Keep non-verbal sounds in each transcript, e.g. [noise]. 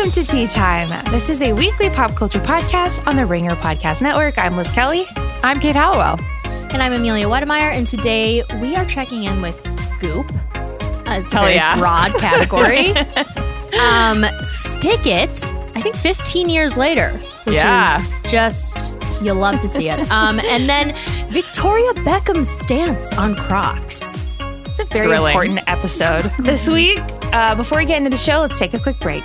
Welcome to Tea Time. This is a weekly pop culture podcast on the Ringer Podcast Network. I'm Liz Kelly. I'm Kate Halliwell. And I'm Amelia Wedemeyer. And today we are checking in with Goop. A Hell very yeah. broad category. [laughs] um, Stick It, I think 15 years later, which Yeah. is just, you'll love to see it. Um, and then Victoria Beckham's stance on Crocs. It's a very Thrilling. important episode this week. Uh, before we get into the show, let's take a quick break.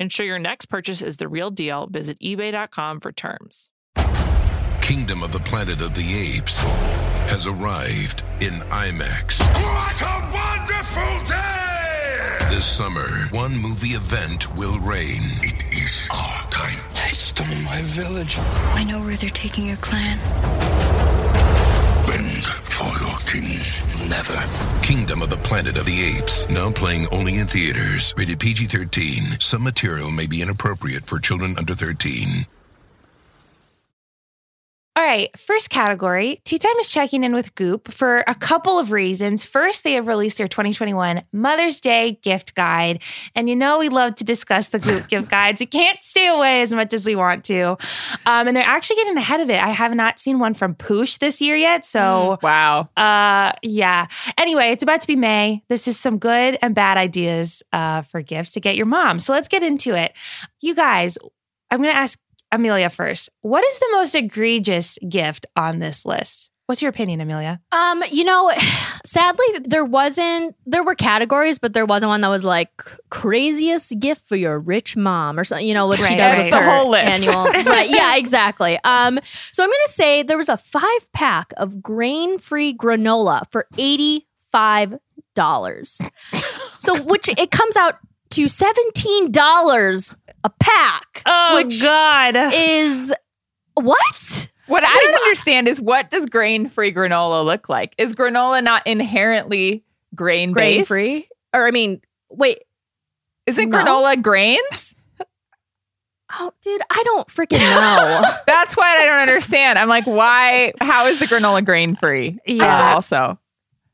Ensure your next purchase is the real deal. Visit eBay.com for terms. Kingdom of the Planet of the Apes has arrived in IMAX. What a wonderful day! This summer, one movie event will reign. It is our time. They stole my village. I know where they're taking your clan. Bend for your king. Never. Kingdom of the Planet of the Apes, now playing only in theaters. Rated PG 13. Some material may be inappropriate for children under 13. Right, first category. Tea Time is checking in with Goop for a couple of reasons. First, they have released their 2021 Mother's Day gift guide. And you know, we love to discuss the Goop gift [laughs] guides. We can't stay away as much as we want to. Um, and they're actually getting ahead of it. I have not seen one from Poosh this year yet. So, Wow. uh, yeah. Anyway, it's about to be May. This is some good and bad ideas uh, for gifts to get your mom. So let's get into it. You guys, I'm going to ask Amelia first. What is the most egregious gift on this list? What's your opinion, Amelia? Um, you know, sadly, there wasn't. There were categories, but there wasn't one that was like craziest gift for your rich mom or something. You know what she does right. with The whole list. annual. [laughs] right? Yeah, exactly. Um, so I'm gonna say there was a five pack of grain free granola for eighty five dollars. so which it comes out to seventeen dollars a pack. Oh, which God. is what? What I don't understand is what does grain free granola look like? Is granola not inherently grain grain free? Or I mean, wait. Isn't No. granola grains? Oh, dude, I don't freaking know. [laughs] That's what I don't understand. I'm like, why? How is the granola grain free? Yeah. Also,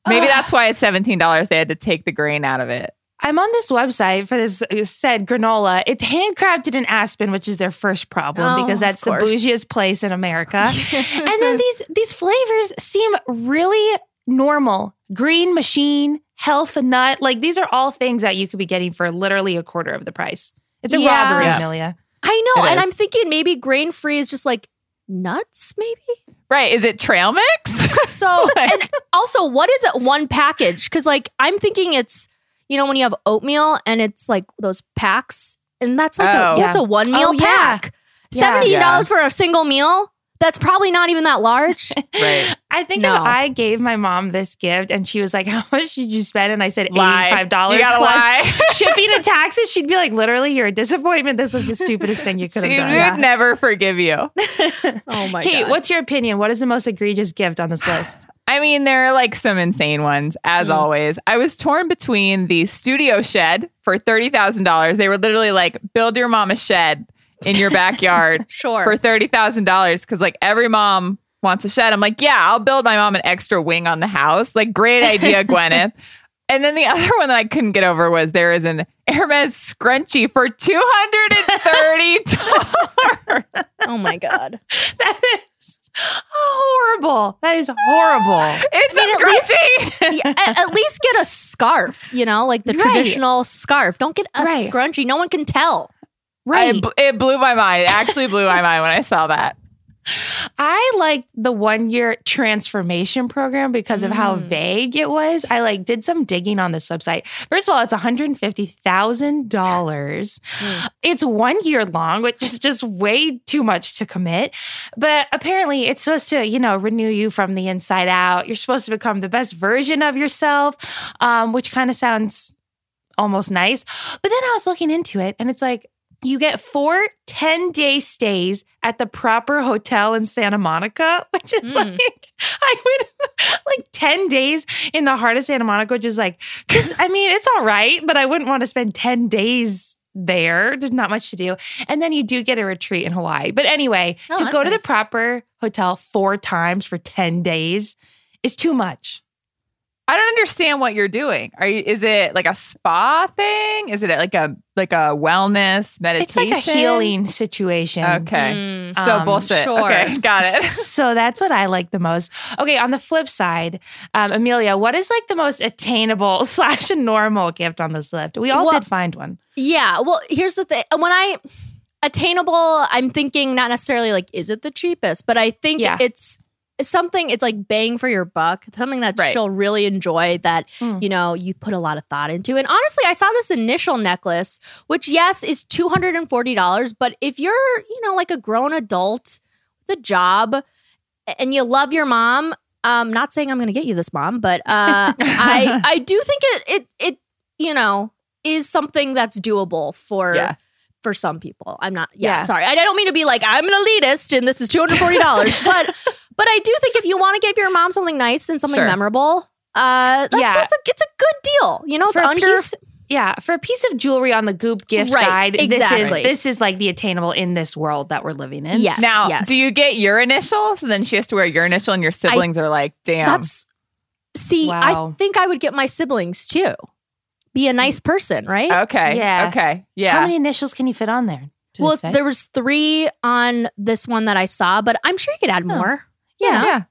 maybe that's why it's seventeen dollars. They had to take the grain out of it. I'm on this website for this uh, said granola. It's handcrafted in Aspen, which is their first problem Oh, because that's the course. bougiest place in America. [laughs] and then these these flavors seem really normal. Green machine, health nut, like these are all things that you could be getting for literally a quarter of the price. It's a Yeah. robbery, Yeah. Amelia. I know, It and is. I'm thinking maybe grain free is just like nuts, maybe. Right? Is it trail mix? So, [laughs] Like- and also, what is it one package? Because like I'm thinking it's you know when you have oatmeal and it's like those packs, and that's like Oh. a, yeah, it's a one meal Oh, pack. Yeah. Seventeen dollars for a single meal. That's probably not even that large. [laughs] right. I think No. if I gave my mom this gift and she was like, [laughs] How much did you spend? And I said Lie. $85 You gotta plus lie. [laughs] shipping and taxes, she'd be like, Literally, you're a disappointment. This was the stupidest thing you could have She have would done. never forgive you. oh my god. Kate, god! what's your opinion? What is the most egregious gift on this list? I mean, there are like some insane ones, as Mm. always. I was torn between the studio shed for $30,000. They were literally like, build your mom a shed in your backyard [laughs] Sure. for $30,000 because like every mom wants a shed. I'm like, yeah, I'll build my mom an extra wing on the house. Like, great idea, [laughs] Gwyneth. And then the other one that I couldn't get over was there is an Hermes scrunchie for $230. [laughs] oh my god! That is horrible. That is horrible. It's I mean, a at least- scrunchie. Yeah, at, at least get a scarf, you know, like the Right. traditional scarf. Don't get a Right. scrunchie. No one can tell. Right. I, it blew my mind. It actually blew my mind when I saw that. I liked the one year transformation program because of how Mm. vague it was. I like did some digging on this website. First of all, it's $150,000. It's one year long, which is just way too much to commit. But apparently, it's supposed to, you know, renew you from the inside out. You're supposed to become the best version of yourself, um, which kind of sounds almost nice. But then I was looking into it and it's like, you get four 10 day stays at the proper hotel in Santa Monica, [laughs] which is Mm. like, I would [laughs] like 10 days in the heart of Santa Monica, which is like, because I mean, it's all right, but I wouldn't want to spend 10 days there. There's not much to do. And then you do get a retreat in Hawaii. But anyway, Oh, to go to the proper hotel four times for 10 days is too much. I don't understand what you're doing. Are you? Is it like a spa thing? Is it like a like a wellness meditation? It's like a healing situation. Okay, Mm. so Um, bullshit. sure. Okay, got it. [laughs] so that's what I like the most. Okay, on the flip side, um, Amelia, what is like the most attainable [laughs] slash normal gift on this list? We all Well- did find one. Yeah. Well, here's the thing. When I attainable, I'm thinking not necessarily like, is it the cheapest? But I think Yeah. it's something, it's like bang for your buck, something that Right. she'll really enjoy that, Mm. you know, you put a lot of thought into. And honestly, I saw this initial necklace, which, yes, is $240. But if you're, you know, like a grown adult with a job and you love your mom, um, not saying I'm going to get you this, mom, but uh, [laughs] I I do think it it it you know is something that's doable for Yeah. for some people. I'm not. Yeah, Yeah. sorry. I, I don't mean to be like I'm an elitist and this is two hundred forty dollars, [laughs] but but I do think if you want to give your mom something nice and something Sure. memorable, uh, that's, Yeah. that's a it's a good deal. You know, it's For a under. piece, yeah, for a piece of jewelry on the Goop gift Right, guide, exactly. this is this is like the attainable in this world that we're living in. Yes. Now, yes. do you get your initial? So then she has to wear your initial, and your siblings are like, "Damn." That's see. Wow. I think I would get my siblings too. Be a nice person, right? okay. Yeah. Okay. Yeah. How many initials can you fit on there? Did well, there was three on this one that I saw, but I'm sure you could add Oh. more. Yeah, yeah.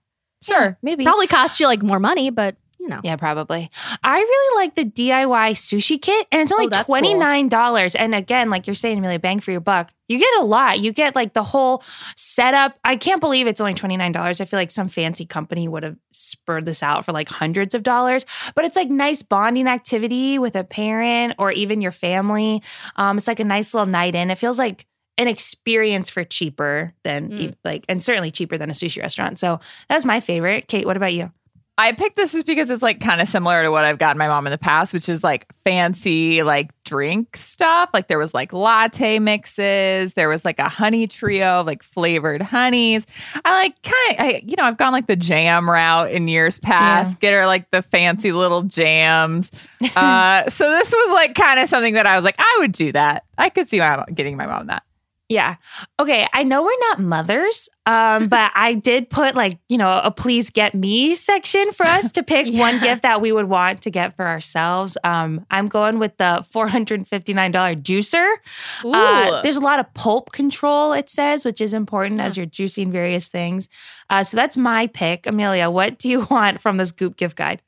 Sure. maybe. Probably cost you like more money, but you know. Yeah, probably. I really like the DIY sushi kit, and it's only Oh, that's cool. twenty nine dollars. And again, like you're saying, Amelia, bang for your buck. You get a lot. You get like the whole setup. I can't believe it's only twenty nine dollars. I feel like some fancy company would have spurred this out for like hundreds of dollars. But it's like nice bonding activity with a parent or even your family. Um, it's like a nice little night in. It feels like an experience for cheaper than Mm. like, and certainly cheaper than a sushi restaurant. So that's my favorite. Kate, what about you? I picked this just because it's like kind of similar to what I've gotten my mom in the past, which is like fancy like drink stuff. Like there was like latte mixes, there was like a honey trio like flavored honeys. I like kind of, I you know, I've gone like the jam route in years past. Get her like the fancy little jams. [laughs] uh, so this was like kind of something that I was like, I would do that. I could see my mom getting my mom that. Yeah. Okay. I know we're not mothers, um, but [laughs] I did put like, you know, a please get me section for us to pick [laughs] one gift that we would want to get for ourselves. Um, I'm going with the $459 juicer. Uh, there's a lot of pulp control, it says, which is important as you're juicing various things. Uh, so that's my pick. Amelia, what do you [laughs] want from this Goop gift guide?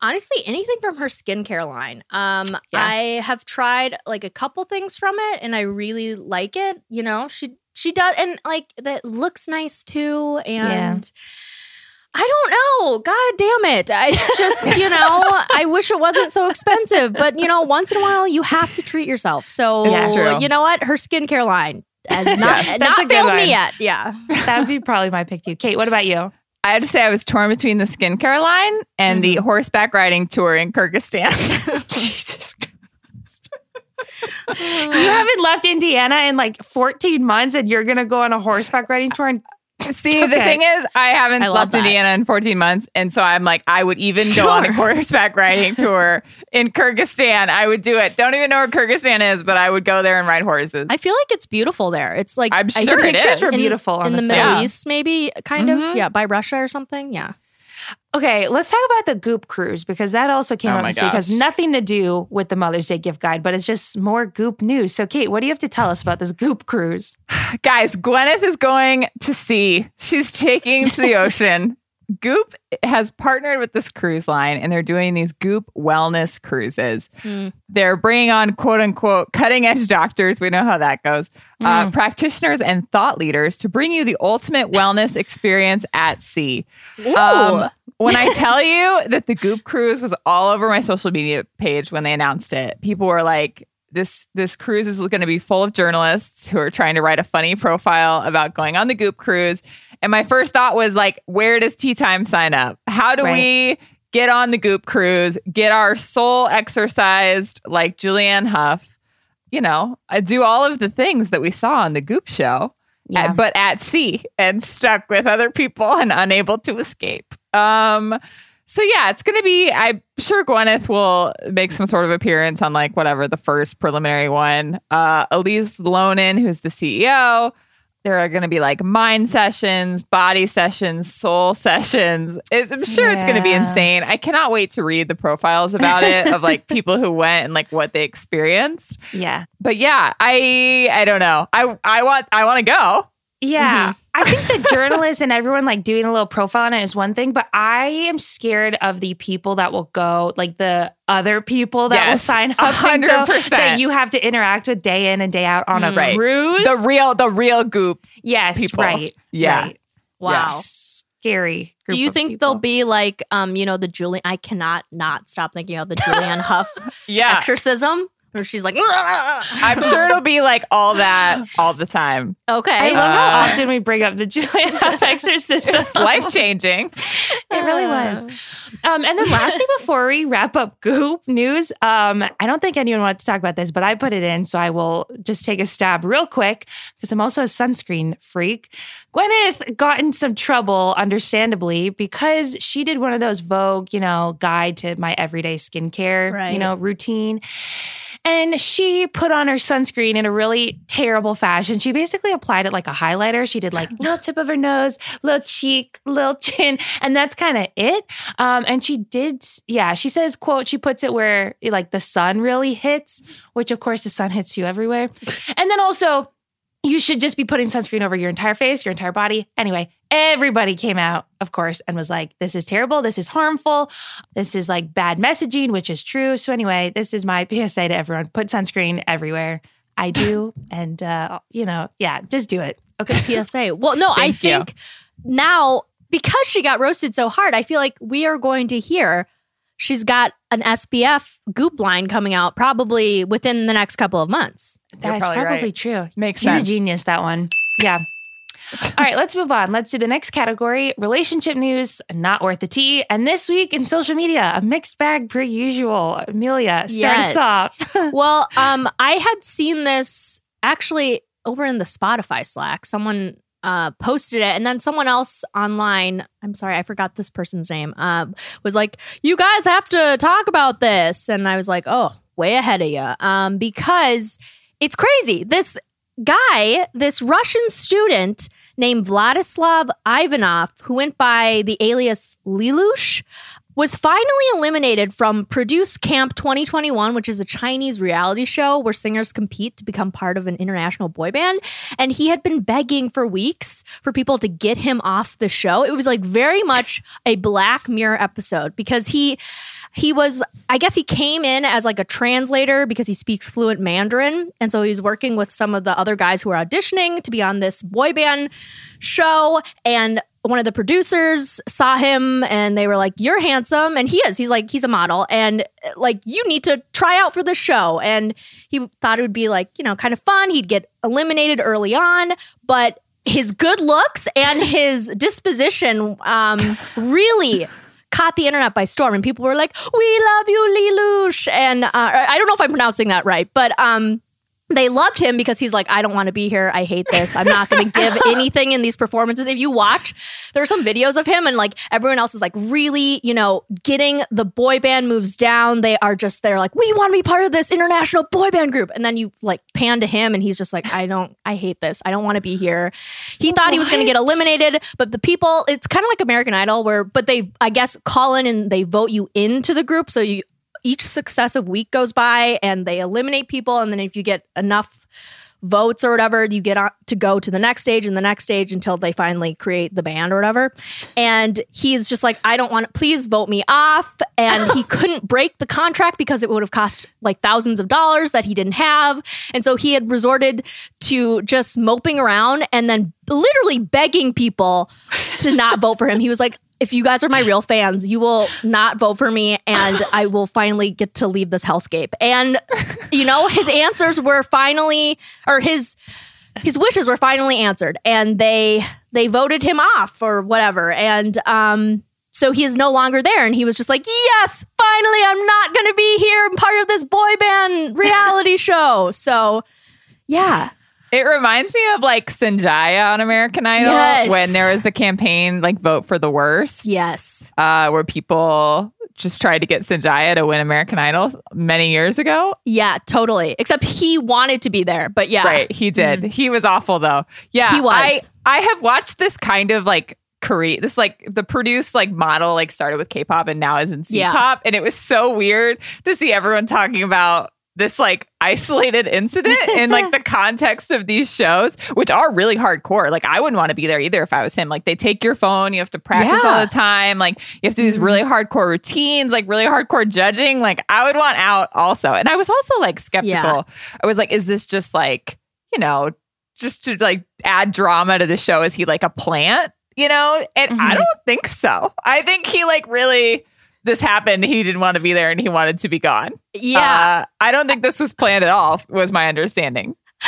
Honestly, anything from her skincare line. Um, Yeah. I have tried like a couple things from it, and I really like it. You know, she she does, and like that looks nice too. And I don't know, god damn it! It's just you [laughs] know, I wish it wasn't so expensive, but you know, once in a while you have to treat yourself. So you know what, her skincare line has [laughs] not Yes. Not failed me yet. Yeah. That would be [laughs] probably my pick too. Kate, what about you? I had to say I was torn between the skincare line and the Mm-hmm. horseback riding tour in Kyrgyzstan. [laughs] [laughs] Jesus Christ. [laughs] you haven't left Indiana in like 14 months and you're going to go on a horseback riding tour. And See, the thing is, I haven't I left. Indiana in 14 months. And so I'm like, I would even go on a horseback riding tour in Kyrgyzstan. I would do it. Don't even know where Kyrgyzstan is, but I would go there and ride horses. I feel like it's beautiful there. It's like I'm I- sure the pictures is. were in- beautiful on in the, the. Middle Yeah. East, maybe kind Mhm. of. Yeah, by Russia or something. Yeah. Okay, let's talk about the Goop cruise because that also came Oh out my this week. Has nothing to do with the Mother's Day gift guide, but it's just more Goop news. So, Kate, what do you have to tell us about this Goop cruise? [sighs] Guys, Gwyneth is going to sea. She's taking to the [laughs] ocean. Goop has partnered with this cruise line and they're doing these Goop wellness cruises. Mm. They're bringing on quote unquote cutting edge doctors. We know how that goes. Uh, practitioners and thought leaders to bring you the ultimate wellness [laughs] experience at sea. Um, when I [laughs] tell you that the Goop cruise was all over my social media page when they announced it, people were like, this this cruise is going to be full of journalists who are trying to write a funny profile about going on the Goop cruise. And my first thought was like, where does Tea Time sign up? How do we get on the Goop cruise, get our soul exercised like Julianne Hough? You know, I do all of the things that we saw on the Goop show, uh, Yeah. at- but at sea and stuck with other people and unable to escape. Um, so yeah, it's gonna be. I'm sure Gwyneth will make some sort of appearance on like whatever the first preliminary one. Uh, Elise Loehnen, who's the CEO. There are going to be like mind sessions, body sessions, soul [laughs] sessions. It's, I'm sure it's going to be insane. I cannot wait to read the profiles about it of like [laughs] people who went and like what they experienced. Yeah. But yeah, I I don't know. I I want I want to go. Yeah. Mm-hmm. I think the [laughs] journalists and everyone like doing a little profile on it is one thing, but I am scared of the people that will go, like the other people that will sign up and go, 100%. that you have to interact with day in and day out on a Right. cruise. The real the real goop. yes, people. right. Yeah. right. Wow. Yes. Scary. Do you think people. they'll be like, um, you know, the Julianne? I cannot not stop thinking of the Julianne [laughs] Hough Yeah. exorcism, where she's like, I'm sure it'll be like all that all the time. okay, I love how Uh, often we bring up the Julianne Hough [laughs] exorcism. It's life changing. It really was. Um, and then lastly, [laughs] before we wrap up Goop news, um, I don't think anyone wanted to talk about this, but I put it in, so I will just take a stab real quick because I'm also a sunscreen freak. Gwyneth got in some trouble, understandably, because she did one of those Vogue, you know, guide to my everyday skincare, Right. you know, routine. And she put on her sunscreen in a really terrible fashion. She basically applied it like a highlighter. She did like [laughs] little tip of her nose, little cheek, little chin, and that's kind of it. Um, and she did, yeah. She says, "quote." She puts it where like the sun really hits, which of course the sun hits you everywhere. [laughs] And then also, you should just be putting sunscreen over your entire face, your entire body. Anyway, everybody came out, of course, and was like, this is terrible. This is harmful. This is like bad messaging, which is true. So, anyway, this is my [laughs] PSA to everyone put sunscreen everywhere. I do. [laughs] and, uh, you know, yeah, just do it. Okay. [laughs] PSA. Well, no, I Thank you. think now because she got roasted so hard, I feel like we are going to hear she's got an SPF goop line coming out probably within the next couple of months. That's probably probably, right. true. Makes He's sense. a genius, that one. Yeah. [laughs] All right, let's move on. Let's do the next category relationship news, not worth the tea. And this week in social media, a mixed bag per usual. Amelia, start Yes. us off. [laughs] well, um, I had seen this actually over in the Spotify Slack. Someone uh, posted it, and then someone else online. I'm sorry, I forgot this person's name. Um, was like, "You guys have to talk about this," and I was like, "Oh, way ahead of you," um, because it's crazy. This guy, this Russian student named Vladislav Ivanov, who went by the alias Lilush, was finally eliminated from Produce Camp 2021, which is a Chinese reality show where singers compete to become part of an international boy band. And he had been begging for weeks for people to get him off the show. It was like very much a Black Mirror episode because he he was i guess he came in as like a translator because he speaks fluent mandarin and so he was working with some of the other guys who were auditioning to be on this boy band show and one of the producers saw him and they were like you're handsome. And he is. He's like he's a model. And uh, like you need to try out for the show. And he thought it would be like you know kind of fun. He'd get eliminated early on. But his good looks and [laughs] his disposition um, really caught the internet by storm. And people were like we love you lelouch. And uh, i don't know if i'm pronouncing that right but um they loved him because he's like, I don't want to be here. I hate this. I'm not going to give [laughs] anything in these performances. If you watch, there are some videos of him, and like everyone else is like really, you know, getting the boy band moves down. They are just, they're like, we want to be part of this international boy band group. And then you like pan to him, and he's just like, I don't, I hate this. I don't want to be here. He thought he was going to get eliminated, but the people, it's kind of like American Idol, where, but they, I guess, call in and they vote you into the group. So you, each successive week goes by and they eliminate people and then if you get enough votes or whatever, you get on to go to the next stage and the next stage until they finally create the band or whatever. And he's just like, I don't want please vote me off. And he [laughs] couldn't break the contract because it would have cost like thousands of dollars that he didn't have. And so he had resorted to just moping around and then literally begging people to not vote for him. He was like, if you guys are my real fans, you will not vote for me and [laughs] I will finally get to leave this hellscape. And you know, his answers were finally or his his wishes were finally answered and they they voted him off or whatever. And um so he is no longer there and he was just like, "Yes, finally I'm not going to be here I'm part of this boy band reality [laughs] show." So, yeah. It reminds me of like Sanjaya on American Idol Yes. when there was the campaign like vote for the worst. Yes. Uh, where people just tried to get Sanjaya to win American Idol many years ago. Yeah, totally. Except he wanted to be there, but yeah. Right, he did. He was awful though. Yeah, He was. I, I have watched this kind of like career. This like the produced like model like started with K-pop and now is in C-pop, and it was so weird to see everyone talking about this like isolated incident in like the [laughs] context of these shows, which are really hardcore. Like I wouldn't want to be there either if I was him. Like they take your phone, you have to practice all the time. Like you have to do these really hardcore routines, like really hardcore judging. Like I would want out also. And I was also like skeptical. Yeah. I was like, is this just like, you know, just to like add drama to the show? Is he like a plant? You know? And I Mhm. don't think so. I think he like really this happened. He didn't want to be there and he wanted to be gone. Yeah. Uh, I don't think this was planned at all, was my understanding. [laughs]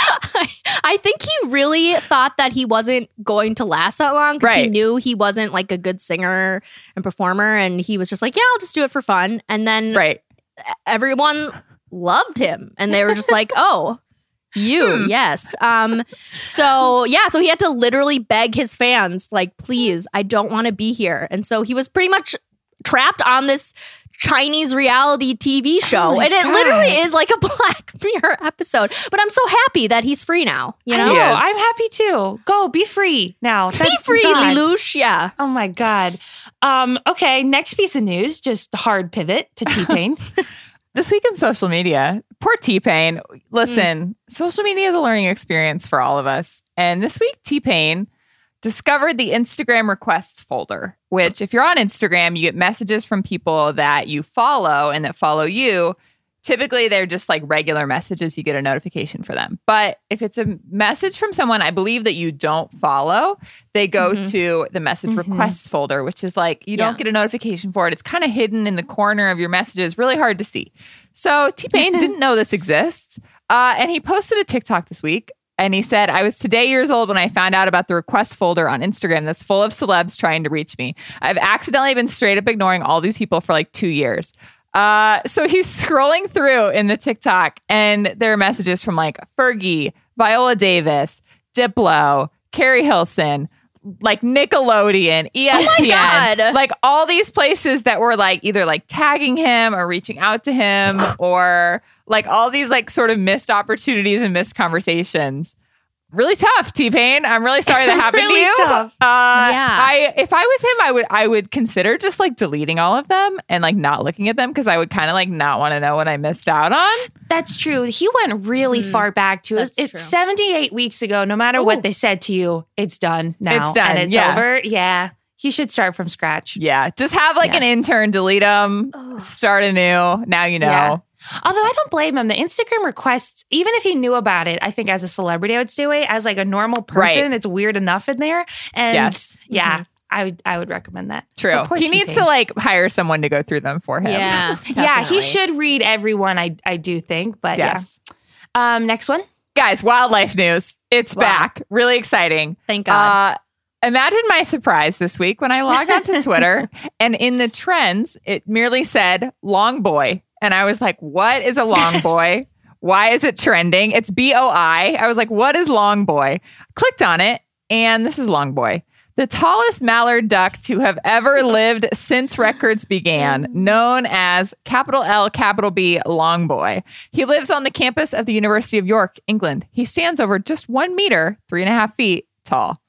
I think he really thought that he wasn't going to last that long because he knew he wasn't like a good singer and performer. And he was just like, yeah, I'll just do it for fun. And then Right. everyone loved him and they were just like, [laughs] oh, you, yes. Um, so yeah, so he had to literally beg his fans, like, please, I don't want to be here. And so he was pretty much trapped on this Chinese reality TV show. my and it God. literally is like a [laughs] Black Mirror episode. But I'm so happy that he's free now. You I know? know. Yes. I'm happy too. Go be free now. Be free, God. Lelouch. Yeah. Oh my God. Um, okay, next piece of news, just hard pivot to [laughs] T Pain. This week in social media, poor T Pain. Listen, Mm. social media is a learning experience for all of us. And this week, T Pain discovered the Instagram requests folder, which, if you're on Instagram, you get messages from people that you follow and that follow you. Typically, they're just like regular messages. You get a notification for them. But if it's a message from someone I believe that you don't follow, they go Mhm. to the message Mhm. requests folder, which is like you don't get a notification for it. It's kind of hidden in the corner of your messages, really hard to see. So T Pain [laughs] didn't know this exists. Uh, and he posted a TikTok this week and he said, I was today years old when I found out about the request folder on Instagram that's full of celebs trying to reach me. I've accidentally been straight up ignoring all these people for like two years. Uh, so [laughs] he's scrolling through in the TikTok and there are messages from like Fergie, Viola Davis, Diplo, Keri Hilson, like Nickelodeon, ESPN, God. like all these places that were like either like tagging him or reaching out to him [clears throat] or like all these like sort of missed opportunities and missed conversations. Really tough, T Pain. I'm really sorry that [laughs] happened Really to you. tough. Uh, Yeah. I if I was him, I would I would consider just like deleting all of them and like not looking at them because I would kind of like not want to know what I missed out on. That's true. He went really far back to us. that's It's true. 78 weeks ago. No matter Ooh. what they said to you, it's done now. It's done, And it's yeah. over. Yeah. He should start from scratch. Yeah, just have like Yeah. an intern delete them, Ugh. start anew. Now you know. Yeah. Although I don't blame him. The Instagram requests, even if he knew about it, I think as a celebrity, I would stay away. As like a normal person, Right. it's weird enough in there. And Yes. yeah, I would I would recommend that. True. But poor He needs T-Pain. to like hire someone to go through them for him. Yeah. [laughs] Yeah, he should read everyone. I I do think, but Yes. yeah. Um, next one. Guys, wildlife news. It's Wow. back. Really exciting. Thank God. Uh, imagine my surprise this week when I logged onto [laughs] Twitter and in the trends, it merely said long boy. And I was like, what is a long boy? Why is it trending? It's B O I. I was like, what is long boy? Clicked on it, and this is long boy. The tallest mallard duck to have ever [laughs] lived since records began, known as capital L, capital B, Long Boy. He lives on the campus of the University of York, England. He stands over just one meter, three and a half feet tall.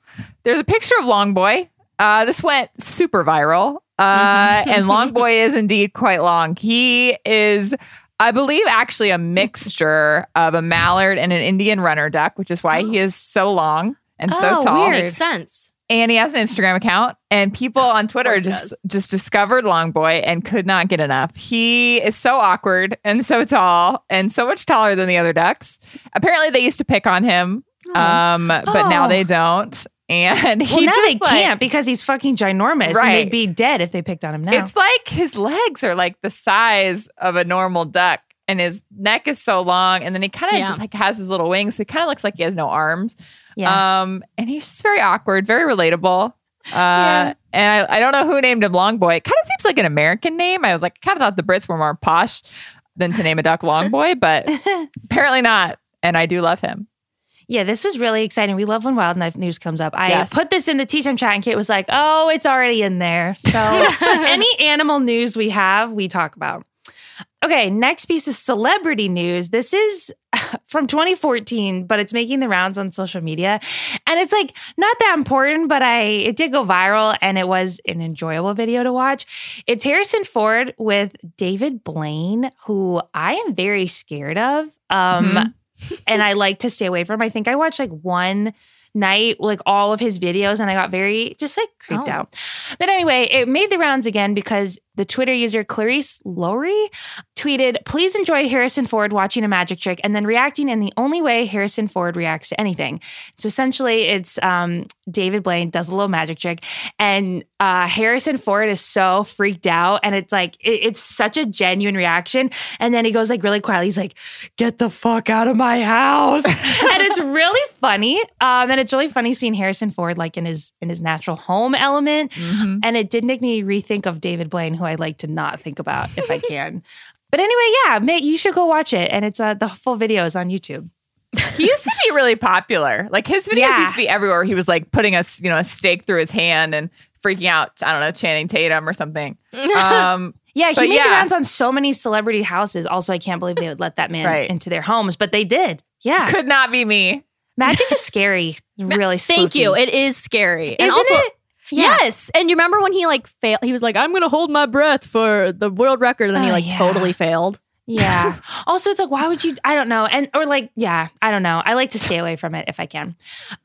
There's a picture of Long Boy. Uh, this went super viral. Uh, and Long [laughs] Boy is indeed quite long. He is I believe actually a mixture of a mallard and an Indian runner duck, which is why he is so long and so Oh, tall. weird. Makes sense. And he has an Instagram account, and people on Twitter just does. just discovered Long Boy and could not get enough. He is so awkward and so tall and so much taller than the other ducks. Apparently, they used to pick on him, um, but now Oh. they don't. And he Well, now just they like, can't because he's fucking ginormous and Right. they'd be dead if they picked on him now. It's like his legs are like the size of a normal duck, and his neck is so long, and then he kind of Yeah. just like has his little wings, so he kind of looks like he has no arms. yeah. Um, and he's just very awkward, very relatable. Uh, Yeah. and I, I don't know who named him Long Boy. It kind of seems like an American name. I was like, kind of thought the Brits were more posh than to name a duck Long Boy, but [laughs] apparently not. And I do love him. Yeah, this was really exciting. We love when wildlife news comes up. I Yes. put this in the tea time chat, and Kate was like, "Oh, it's already in there." So [laughs] any animal news we have, we talk about. Okay, next piece is celebrity news. This is [laughs] from 2014, but it's making the rounds on social media, and it's like not that important, but I it did go viral, and it was an enjoyable video to watch. It's Harrison Ford with David Blaine, who I am very scared of. Um, Mhm. And I like to stay away from. I think I watched like one night, like all of his videos, and I got very just like creeped Oh. out. But anyway, it made the rounds again because the Twitter user Clarice Lowry tweeted, Please enjoy Harrison Ford watching a magic trick and then reacting in the only way Harrison Ford reacts to anything. So essentially, it's um, David Blaine does a little magic trick, and uh, Harrison Ford is so freaked out. And it's like, it- it's such a genuine reaction. And then he goes like really quietly, he's like, Get the fuck out of my house. [laughs] and it's really funny. Um, and it's really funny seeing Harrison Ford like in his in his natural home element. Mhm. And it did make me rethink of David Blaine, who I like to not think about if I can. [laughs] But anyway, yeah, mate, you should go watch it. And it's uh, the full video is on YouTube. [laughs] He used to be really popular. Like his videos Yeah. used to be everywhere. He was like putting a you know a stake through his hand and freaking out. I don't know Channing Tatum or something. [laughs] Um, Yeah, he made yeah. rounds on so many celebrity houses. Also, I can't believe they would let that man Right. into their homes, but they did. Yeah, could not be me. Magic is scary. Really, Thank you. It is scary. Isn't also, it? Yeah. Yes. And you remember when he like failed? He was like, I'm going to hold my breath for the world record. And then he Oh, like yeah. totally failed. Yeah. [laughs] also, it's like, why would you? I don't know. And, or like, yeah, I don't know. I like to stay away from it if I can.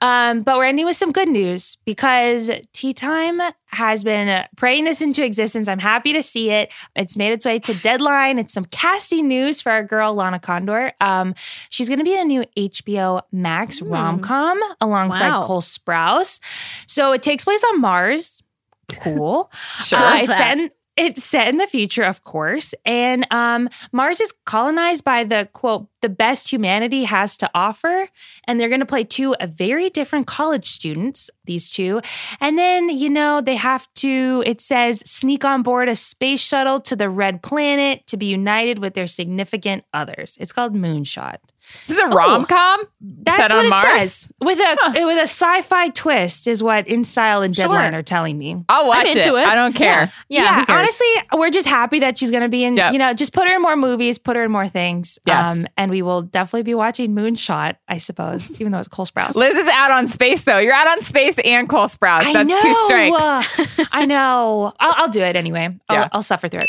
Um, but we're ending with some good news because Tea Time has been praying this into existence. I'm happy to see it. It's made its way to deadline. It's some casting news for our girl, Lana Condor. Um, she's going to be in a new HBO Max rom com alongside Wow. Cole Sprouse. So it takes place on Mars. Cool. [laughs] Sure. Uh, it's set in it's set in the future, of course, and um, Mars is colonized by the quote the best humanity has to offer, and they're going to play two very different college students. These two, and then you know they have to. It says sneak on board a space shuttle to the red planet to be united with their significant others. It's called Moonshot. This is a rom com That's set what on it Mars. says with a with a sci-fi twist, is what InStyle and Sure. Deadline are telling me. I'll watch into it. I don't care. Yeah. who cares? honestly, we're just happy that she's going to be in. Yep. You know, just put her in more movies, put her in more things. Um, Yes. and we will definitely be watching Moonshot, I suppose, [laughs] even though it's Cole Sprouse. Liz is out on space though. You're out on space and Cole Sprouse. I That's know. two strikes. [laughs] I know. I'll, I'll do it anyway. I'll, Yeah. I'll suffer through it.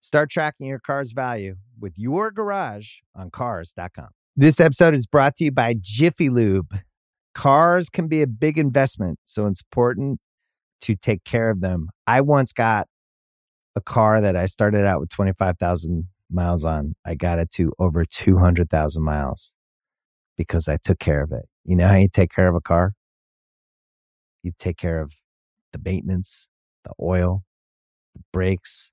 Start tracking your car's value with your garage on cars.com. This episode is brought to you by Jiffy Lube. Cars can be a big investment, so it's important to take care of them. I once got a car that I started out with 25,000 miles on. I got it to over 200,000 miles because I took care of it. You know how you take care of a car? You take care of the maintenance, the oil, the brakes,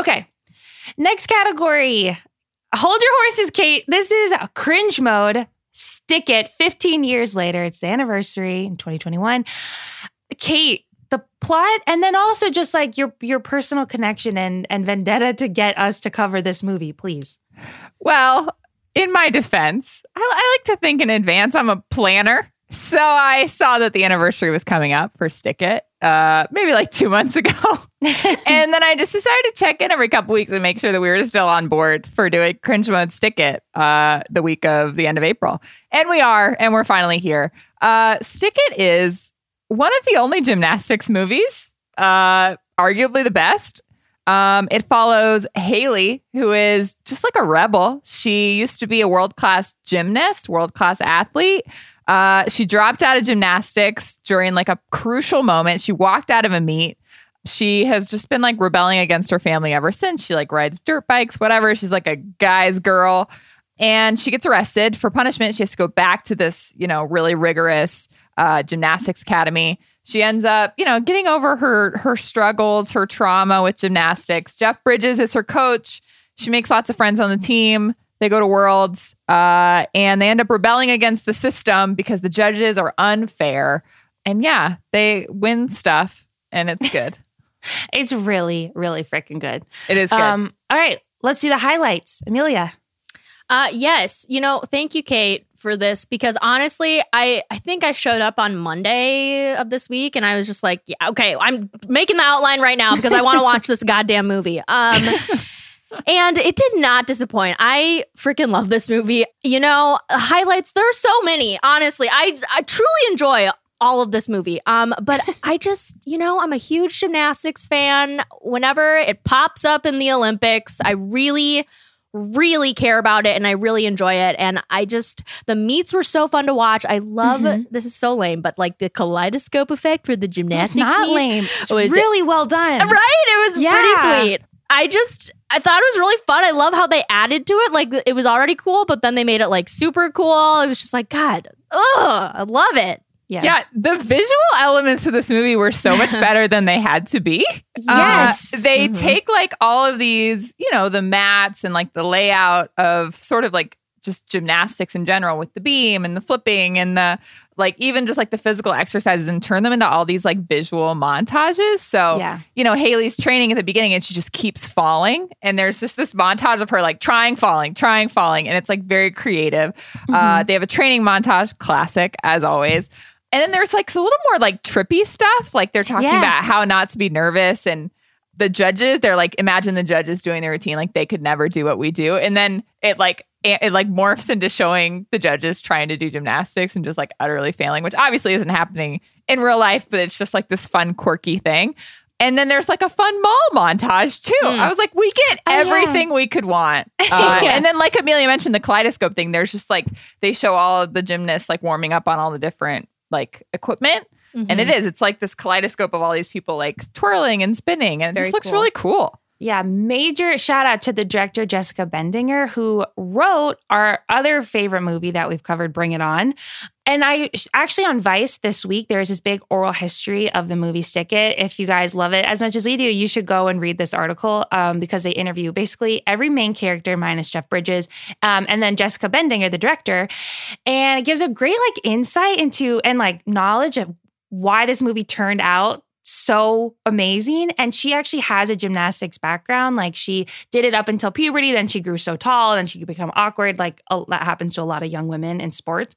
Okay. Next category. Hold your horses, Kate. This is a cringe mode. Stick it 15 years later. It's the anniversary in 2021. Kate, the plot and then also just like your your personal connection and and vendetta to get us to cover this movie, please. Well, in my defense, I, I like to think in advance. I'm a planner. So I saw that the anniversary was coming up for Stick It, uh, maybe like two months ago. [laughs] [laughs] and then I just decided to check in every couple weeks and make sure that we were still on board for doing Cringe Mode Stick It uh, the week of the end of April. And we are, and we're finally here. Uh, Stick It is one of the only gymnastics movies, uh, arguably the best. Um, it follows Haley, who is just like a rebel. She used to be a world class gymnast, world class athlete. Uh, she dropped out of gymnastics during like a crucial moment. She walked out of a meet. She has just been like rebelling against her family ever since. She like rides dirt bikes, whatever. She's like a guy's girl. And she gets arrested for punishment. She has to go back to this, you know, really rigorous uh, gymnastics academy. She ends up, you know, getting over her her struggles, her trauma with gymnastics. Jeff Bridges is her coach. She makes lots of friends on the team. They go to Worlds uh, and they end up rebelling against the system because the judges are unfair. And yeah, they win stuff and it's [laughs] good. it's really, really freaking good. It is good. Um, all right, let's do the highlights. Amelia. Uh, yes, you know, thank you, Kate, for this because honestly, I I think I showed up on Monday of this week and I was just like, yeah, okay, I'm making the outline right now because I want to [laughs] watch this goddamn movie. Um, and it did not disappoint. I freaking love this movie. You know, highlights, there are so many. Honestly, I I truly enjoy all of this movie. Um, but [laughs] I just, you know, I'm a huge gymnastics fan. Whenever it pops up in the Olympics, I really really care about it and I really enjoy it. And I just, the meets were so fun to watch. I love, mm-hmm. this is so lame, but like the kaleidoscope effect for the gymnastics. It's not lame. It's was really well done. Right? It was yeah. pretty sweet. I just I thought it was really fun. I love how they added to it. Like it was already cool, but then they made it like super cool. It was just like God, ugh, I love it. Yeah. yeah, the visual elements of this movie were so much [laughs] better than they had to be. yes. Uh, they mm-hmm. take like all of these, you know, the mats and like the layout of sort of like just gymnastics in general with the beam and the flipping and the like even just like the physical exercises and turn them into all these like visual montages. So, yeah. you know, Haley's training at the beginning and she just keeps falling. And there's just this montage of her like trying, falling, trying, falling. And it's like very creative. Mm-hmm. Uh, they have a training montage, classic as always. And then there's like a little more like trippy stuff. Like they're talking yeah. about how not to be nervous and the judges, they're like, imagine the judges doing their routine. Like they could never do what we do. And then it like it like morphs into showing the judges trying to do gymnastics and just like utterly failing, which obviously isn't happening in real life, but it's just like this fun, quirky thing. And then there's like a fun mall montage too. Mm. I was like, we get everything oh, yeah. we could want. [laughs] Uh, yeah. And then, like Amelia mentioned, the kaleidoscope thing. There's just like they show all of the gymnasts like warming up on all the different like equipment. Mm-hmm. And it mm-hmm. It's like this kaleidoscope of all these people like twirling and spinning, it's and it just looks cool. really cool. Yeah, major shout out to the director Jessica Bendinger, who wrote our other favorite movie that we've covered, Bring It On. And I actually on Vice this week, there's this big oral history of the movie Stick It. If you guys love it as much as we do, you should go and read this article um, because they interview basically every main character minus Jeff Bridges, um, and then Jessica Bendinger, the director, and it gives a great like insight into and like knowledge of why this movie turned out so amazing. And she actually has a gymnastics background. Like she did it up until puberty, then she grew so tall, then she could become awkward. Like a, that happens to a lot of young women in sports.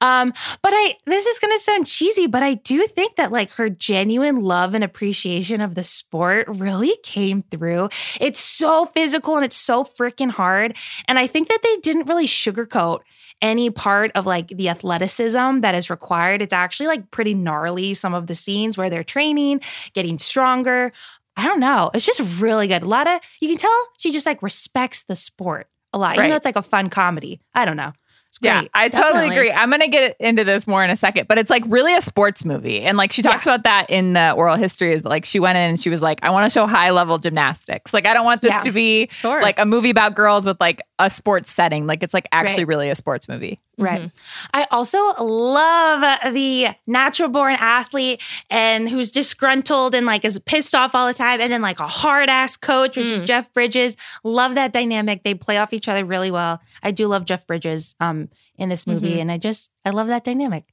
Um, but I, this is going to sound cheesy, but I do think that like her genuine love and appreciation of the sport really came through. It's so physical and it's so freaking hard. And I think that they didn't really sugarcoat any part of like the athleticism that is required. It's actually like pretty gnarly, some of the scenes where they're training, getting stronger. I don't know. It's just really good. A lot of, you can tell she just like respects the sport a lot, even Right. though it's like a fun comedy. I don't know. It's great. Yeah, I totally Definitely. agree. I'm going to get into this more in a second, but it's like really a sports movie. And like she talks about that in the oral history is like she went in and she was like, I want to show high level gymnastics. Like, I don't want this Yeah. to be Sure. like a movie about girls with like a sports setting. Like, it's like actually Right. really a sports movie. Right. Mm-hmm. I also love the natural born athlete and who's disgruntled and like is pissed off all the time. And then like a hard ass coach, which is mm. Jeff Bridges. Love that dynamic. They play off each other really well. I do love Jeff Bridges um, in this movie. Mm-hmm. And I just, I love that dynamic.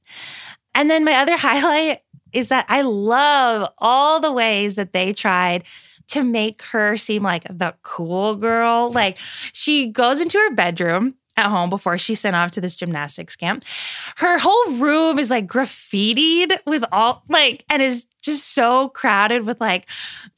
And then my other [laughs] highlight is that I love all the ways that they tried to make her seem like the cool girl. Like she goes into her bedroom at home before she's sent off to this gymnastics camp. Her whole room is like graffitied with all like and is just so crowded with like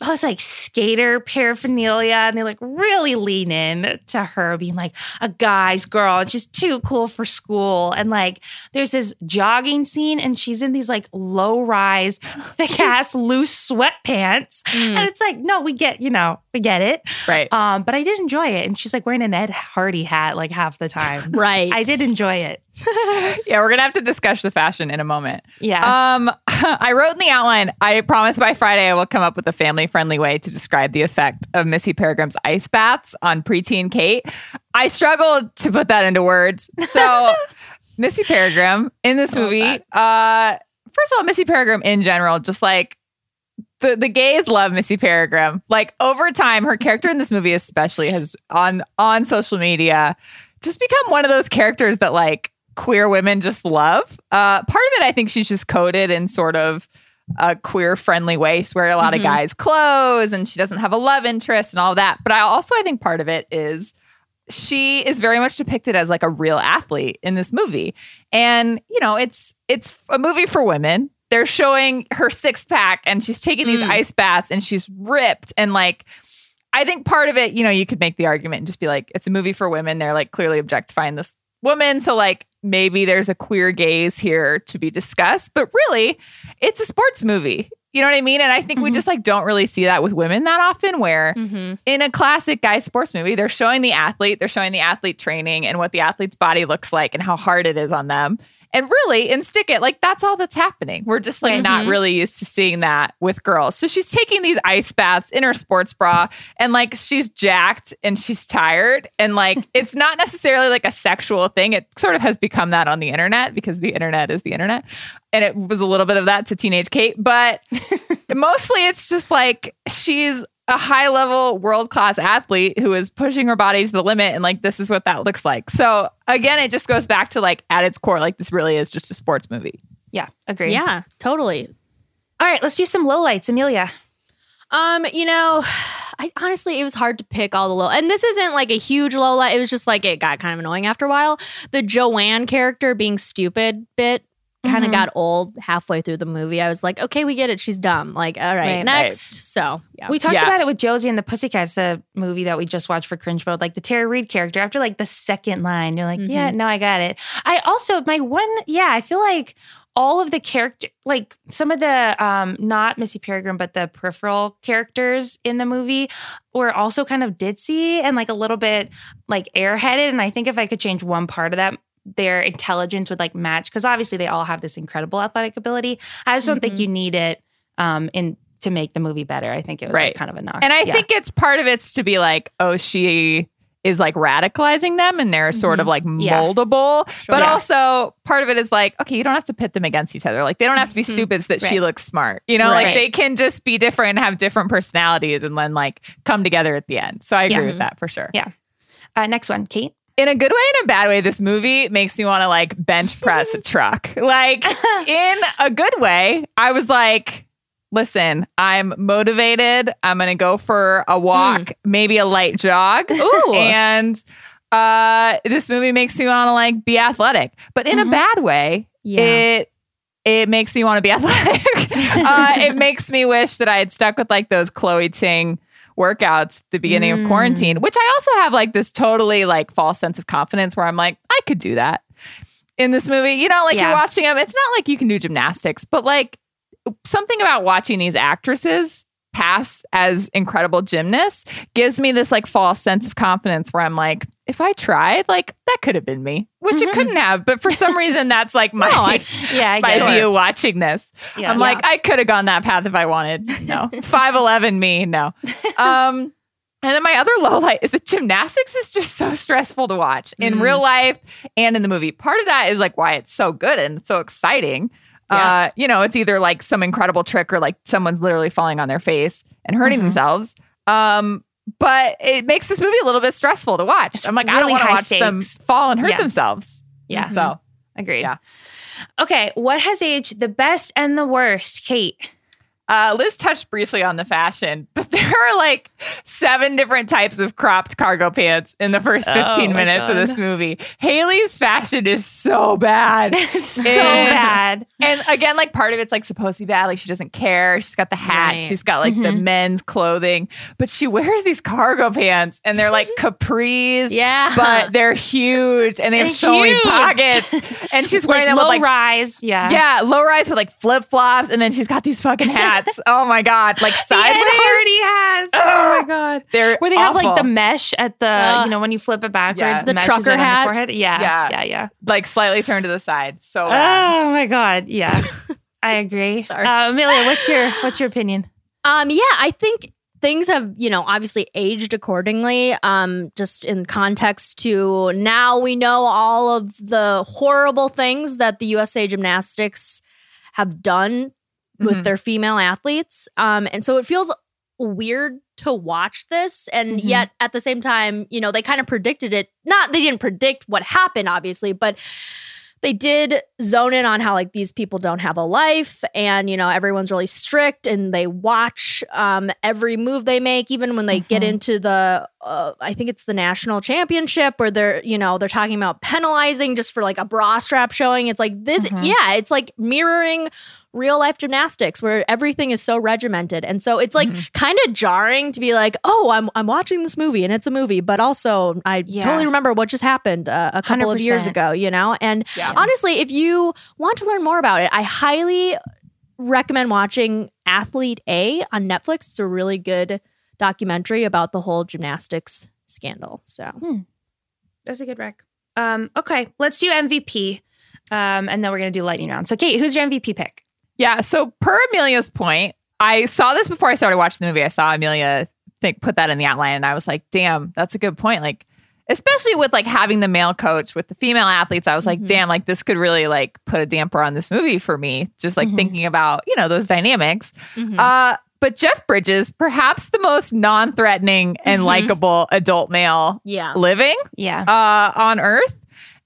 all this like skater paraphernalia. And they like really lean in to her being like a guy's girl and she's too cool for school. And like there's this jogging scene and she's in these like low rise [laughs] thick ass loose sweatpants. And it's like no we get you know we get it. Right. um but I did enjoy it. And she's like wearing an Ed Hardy hat like half the time [laughs] Right. I did enjoy it [laughs] yeah, we're going to have to discuss the fashion in a moment. yeah Um, [laughs] I wrote in the outline, I promise by Friday I will come up with a family friendly way to describe the effect of Missy Peregrym's ice baths on preteen Kate. I struggled to put that into words. So, Missy Peregrym in this movie, uh, first of all, Missy Peregrym in general, just like the, the gays love Missy Peregrym. Like over time, her character in this movie, especially, has on on social media just become one of those characters that like queer women just love. Uh, part of it, I think, she's just coded in sort of a queer friendly way. She's wearing a lot of guys' clothes, and she doesn't have a love interest and all that. But I also, I think, part of it is she is very much depicted as like a real athlete in this movie and you know it's it's a movie for women they're showing her six pack and she's taking these ice baths and she's ripped and like i think part of it you know you could make the argument and just be like it's a movie for women. They're like clearly objectifying this woman. So like maybe there's a queer gaze here to be discussed. But really it's a sports movie. You know what i mean? And i think we mm-hmm. just like don't really see that with women that often where mm-hmm. in a classic guy sports movie, they're showing the athlete, they're showing the athlete training and what the athlete's body looks like and how hard it is on them. And really, in Stick It, like that's all that's happening. We're just like not mm-hmm. really used to seeing that with girls. So she's taking these ice baths in her sports bra and like she's jacked and she's tired. And like [laughs] it's not necessarily like a sexual thing. It sort of has become that on the internet because the internet is the internet. And it was a little bit of that to teenage Kate. But [laughs] mostly it's just like she's a high level world class athlete who is pushing her body to the limit and like this is what that looks like. So again, it just goes back to like at its core, like this really is just a sports movie. yeah agree Yeah, totally. all right let's do some lowlights Amelia Um, you know, I honestly it was hard to pick all the low and this isn't like a huge low light. It was just like it got kind of annoying after a while. The Joanne character being stupid bit kind of Mhm. got old halfway through the movie. I was like, okay, we get it. She's dumb. Like, all right, Right. next. So yeah. We talked Yeah. about it with Josie and the Pussycats, the movie that we just watched for Cringe Mode. Like the Tara Reid character, after like the second line, you're like, yeah, no, I got it. I also, my one, yeah, I feel like all of the character, like some of the, um, not Missy Peregrym, but the peripheral characters in the movie were also kind of ditzy and like a little bit like airheaded. And I think if I could change one part of that, their intelligence would like match because obviously they all have this incredible athletic ability. I just don't think you need it um, in to make the movie better. I think it was like kind of a knock. And I Yeah. think it's part of it's to be like, oh, she is like radicalizing them and they're sort of like Mm-hmm. Yeah. moldable. But Yeah. also part of it is like, okay, you don't have to pit them against each other. Like they don't have to be stupid so that she Mm-hmm. Looks smart. You know, Right. like they can just be different and have different personalities and then like come together at the end. So I agree with that for sure. Yeah. uh, next one, Kate. In a good way and a bad way, this movie makes me want to like bench press a [laughs] truck. Like in a good way, I was like, listen, I'm motivated. I'm going to go for a walk, maybe a light jog. Ooh. [laughs] And uh, this movie makes me want to like be athletic, but in a bad way, Yeah. it it makes me want to be [laughs] athletic. uh, it makes me wish that I had stuck with like those Chloe Ting workouts at the beginning of quarantine, mm. which I also have like this totally like false sense of confidence where I'm like, I could do that in this movie. You know, like Yeah. you're watching them. It's not like you can do gymnastics, but like something about watching these actresses pass as incredible gymnasts gives me this like false sense of confidence where I'm like, if I tried, like that could have been me, which it couldn't have. But for some reason, that's like [laughs] my Yeah, I my get it. view watching this. Yeah. I'm like, I could have gone that path if I wanted. No, [laughs] five eleven me, no. Um, and then my other low light is that gymnastics is just so stressful to watch in Mm. real life and in the movie. Part of that is like why it's so good and so exciting. Uh, you know, it's either like some incredible trick or like someone's literally falling on their face and hurting Mm-hmm. themselves. Um, but it makes this movie a little bit stressful to watch. I'm like, I don't want to watch them fall and hurt Yeah. themselves. Yeah. So Agreed. Yeah. Okay, what has aged the best and the worst, Kate? Uh, Liz touched briefly on the fashion, but [laughs] there are like seven different types of cropped cargo pants in the first 15 Oh my minutes of this movie. Haley's fashion is so bad. [laughs] so And- bad. And again, like part of it's like supposed to be bad. Like she doesn't care. She's got the hat. Right. She's got like the Mm-hmm. men's clothing, but she wears these cargo pants and they're like [laughs] capris. Yeah. But they're huge and they have They're so huge. many pockets. And she's wearing Like them low with like rise. Yeah. yeah, low rise with like flip flops, and then she's got these fucking hats. Oh my god, like [laughs] The Ed sideways. Hardy hats. Oh my god. They're Where they have like the mesh at the, Ugh. you know, when you flip it backwards, Yeah. the, The mesh is trucker right on your hat. forehead. Yeah, Yeah. yeah, yeah. like slightly turned to the side. So bad. Oh my god. Yeah, [laughs] I agree. Sorry. Uh, Amelia, what's your what's your opinion? Um, yeah, I think things have, you know, obviously aged accordingly. Um, just in context to now we know all of the horrible things that the USA Gymnastics have done with Mhm. their female athletes. Um, and so it feels weird to watch this. And Mhm. yet at the same time, you know, they kind of predicted it. Not they didn't predict what happened, obviously, but they did zone in on how like these people don't have a life and you know everyone's really strict and they watch um, every move they make even when they get Mhm. into the uh, i think it's the national championship where they're you know they're talking about penalizing just for like a bra strap showing it's like this Mhm. yeah it's like mirroring real life gymnastics where everything is so regimented and so it's like kind of jarring to be like oh I'm, I'm watching this movie and it's a movie but also i Yeah. totally remember what just happened uh, a couple of years ago you know and Yeah. honestly if you want to learn more about it i highly recommend watching athlete a on netflix it's a really good documentary about the whole gymnastics scandal so That's a good rec. Um, okay, let's do MVP, um, and then we're gonna do lightning round. So, Kate, who's your MVP pick? Yeah. So per Amelia's point, I saw this before I started watching the movie. I saw Amelia think put that in the outline, and I was like, damn, that's a good point. Like, especially with like having the male coach with the female athletes, I was like, Mhm. damn, like this could really like put a damper on this movie for me. Just like Mhm. thinking about you know those dynamics. mhm. Uh, but Jeff Bridges, perhaps the most non-threatening and Mhm. likable adult male yeah living Yeah, uh, on Earth,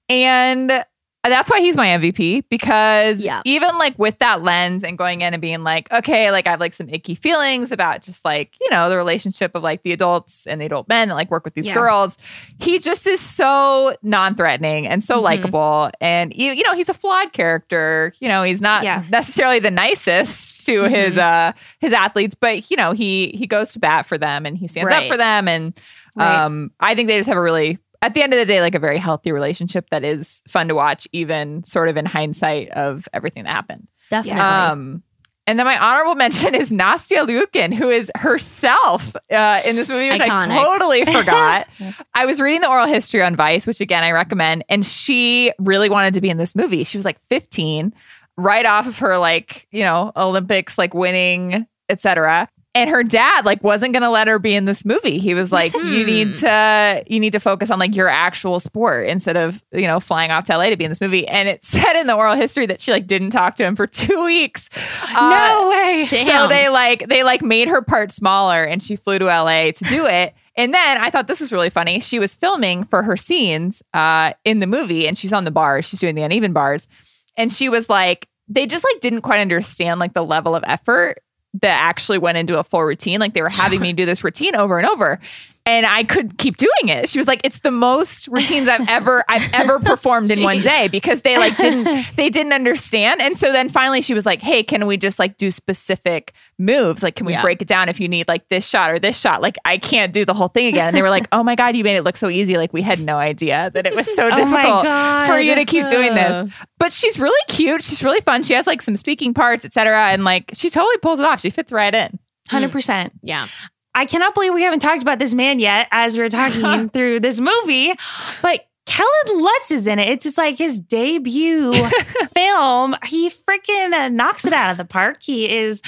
and that's why he's my MVP because Yeah. even like with that lens and going in and being like, okay, like I have like some icky feelings about just like you know the relationship of like the adults and the adult men that like work with these Yeah. girls. He just is so non-threatening and so Mhm. likable, and you, you know he's a flawed character. You know he's not Yeah. necessarily the nicest to his uh his athletes, but you know he he goes to bat for them and he stands up for them and Right. um, I think they just have a really, at the end of the day, like a very healthy relationship that is fun to watch, even sort of in hindsight of everything that happened. definitely Um, and then my honorable [laughs] mention is Nastia Liukin, who is herself uh, in this movie, which Iconic. I totally [laughs] forgot. I was reading the oral history on Vice, which again I recommend, and she really wanted to be in this movie. She was like 15, right off of her like you know Olympics like winning etc. And her dad like wasn't going to let her be in this movie. He was like, "You need to you need to focus on like your actual sport instead of you know flying off to LA to be in this movie." And it [laughs] said in the oral history that she like didn't talk to him for [laughs] two weeks. Uh, no way. so Damn. they like they like made her part smaller and she flew to LA to do it. And then I thought this was really funny. She was filming for her scenes uh, in the movie and she's on the bars. She's doing the uneven bars. And she was like, they just like didn't quite understand like the level of effort that actually went into a full routine. Like they were having me do this routine over and over. And I could keep doing it. She was like, "It's the most routines I've ever I've ever [laughs] performed in one day because they like didn't [laughs] they didn't understand." And so then finally she was like, "Hey, can we just like do specific moves? Like, can we Yeah. break it down if you need like this shot or this shot? Like, I can't do the whole thing again." And they were like, "Oh my god, you made it look so easy! Like, we had no idea that it was so [laughs] Oh difficult God. for you to keep doing this." But she's really cute. She's really fun. She has like some speaking parts, etc. And like, she totally pulls it off. She fits right in. 100%. Yeah. I cannot believe we haven't talked about this man yet as we're talking [laughs] through this movie. But Kellen Lutz is in it. It's just like his debut [laughs] film. He freaking uh, knocks it out of the park. He is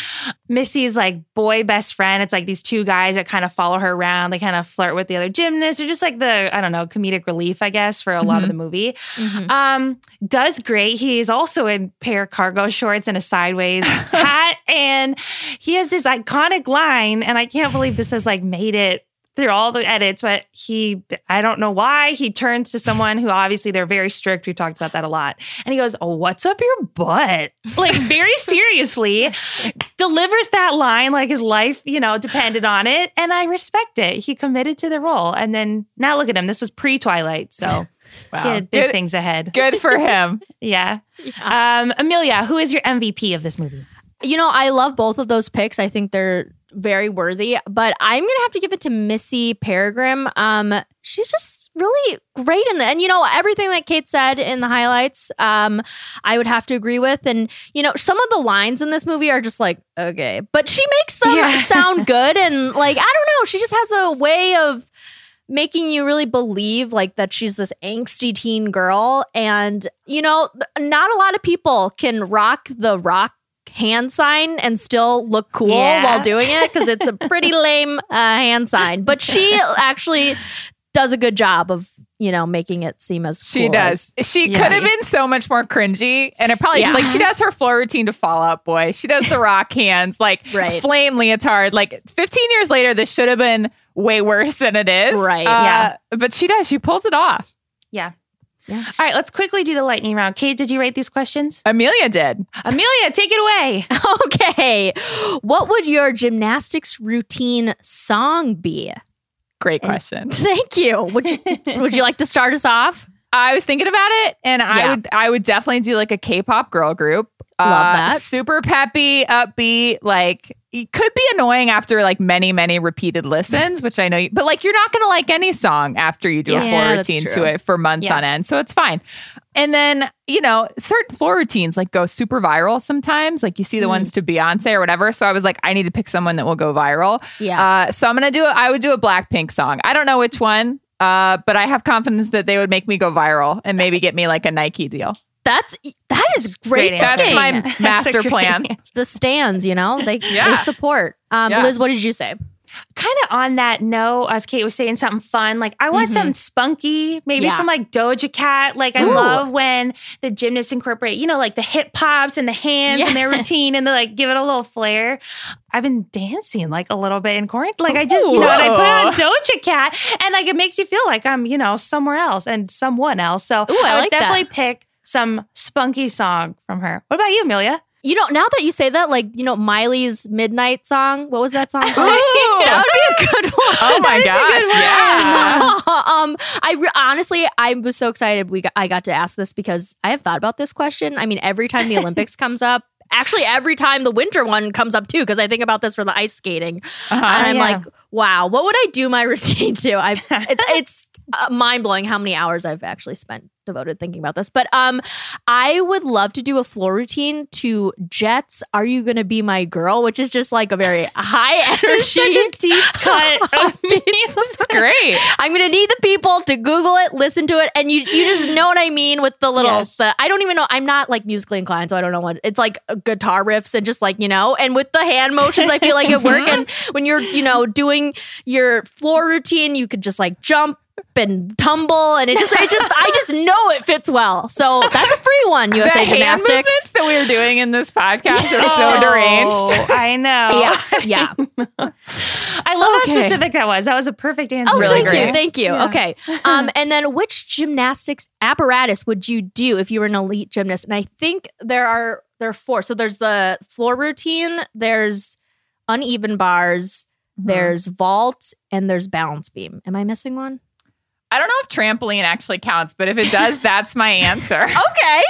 Missy's like boy best friend. It's like these two guys that kind of follow her around. They kind of flirt with the other gymnasts. They're just like the, I don't know, comedic relief, I guess, for a lot of the movie. Um, does great. He's also in pair cargo shorts and a sideways [laughs] hat. And he has this iconic line, and I can't believe this has like made it through all the edits, but he, I don't know why, he turns to someone who obviously they're very strict. We've talked about that a lot. And he goes, Oh, what's up your butt? Like, very seriously, delivers that line like his life, you know, depended on it. And I respect it. He committed to the role. And then now look at him. This was pre Twilight. So [laughs] he had big Good- things ahead. Good for him. [laughs] Yeah. Um, Amelia, who is your MVP of this movie? You know, I love both of those picks. I think they're very worthy, but I'm gonna have to give it to Missy Peregrym. Um, she's just really great in the and you know everything that Kate said in the highlights. Um, I would have to agree with, and you know some of the lines in this movie are just like okay, but she makes them Yeah. [laughs] sound good and like I don't know, she just has a way of making you really believe like that she's this angsty teen girl and you know not a lot of people can rock the rock hand sign and still look cool Yeah. while doing it because it's a [laughs] pretty lame uh, hand sign but she actually does a good job of you know making it seem as She cool does. as- She Yeah. could have been so much more cringy, and it probably Yeah. like she does her floor routine to Fall Out Boy. She does the rock hands, like Right. flame leotard. Like 15 years later, this should have been way worse than it is. Right. Uh, Yeah. But she does. She pulls it off. Yeah. Yeah. All right, let's quickly do the lightning round. Kate, did you rate these questions? Amelia did. Amelia, take it away. [laughs] okay what would your gymnastics routine song be Great question. [laughs] thank you would you would you like to start us off I was thinking about it, and I would I would definitely do like a K-pop girl group. Uh, Love that. Super peppy, upbeat. Like it could be annoying after like many many repeated listens, which I know. You, but like you're not gonna like any song after you do a floor routine to it for months Yeah. on end, so it's fine. And then you know certain floor routines like go super viral sometimes. Like you see Mm. the ones to Beyonce or whatever. So I was like, I need to pick someone that will go viral. Yeah. Uh, so I'm gonna do. I would do a Blackpink song. I don't know which one. Uh, but I have confidence that they would make me go viral and maybe get me like a Nike deal. That's that is great, Great That's my [laughs] That's master great plan. answer. [laughs] the stands you know they, Yeah. they support um Yeah. liz what did you say Kind of on that note, as Kate was saying, something fun. Like I want Mhm. something spunky, maybe Yeah. from like Doja Cat. Like I Ooh. love when the gymnasts incorporate, you know, like the hip pops and the hands and their routine, and they like give it a little flair. I've been dancing like a little bit in quarantine. Like I just, you know, and I put on Doja Cat, and like it makes you feel like I'm, you know, somewhere else and someone else. So Ooh, I would like that. definitely pick some spunky song from her. What about you, Amelia? you know now that you say that like you know miley's midnight song what was that song? Ooh. [laughs] [laughs] that would be a good one Oh my That is a good gosh! Yeah. [laughs] um, I re- honestly, I was so excited we got, I got to ask this because I have thought about this question. I mean, every time the Olympics comes up, actually every time the winter one comes up too, because I think about this for the ice skating, Uh-huh. and I'm yeah. like, wow, what would I do my routine to? I, it, it's uh, mind blowing how many hours I've actually spent devoted thinking about this. But um, I would love to do a floor routine to Jets. Are you gonna be my girl? Which is just like a very [laughs] high energy. Such a deep [laughs] cut of. [laughs] It's great. I'm gonna need the people to Google it, listen to it, and you you just know what I mean with the little. Yes. The, I don't even know. I'm not like musically inclined, so I don't know what it's like. Guitar riffs and just like you know, and with the hand motions, I feel like it work. And when you're you know doing your floor routine, you could just like jump and tumble, and it just I just I just know it fits well. So that's a free one, The USA hand Gymnastics. movements that we were doing in this podcast are so Oh, deranged. I know. Yeah, yeah. [laughs] I love Okay. how specific that was. That was a perfect answer. Oh, really thank great. you, thank you. Yeah. Okay, um, and then which gymnastics apparatus would you do if you were an elite gymnast? And I think there are there are four. So there's the floor routine, there's uneven bars, Mm-hmm. there's vault, and there's balance beam. Am I missing one? I don't know if trampoline actually counts, but if it does, that's my [laughs] answer. Okay,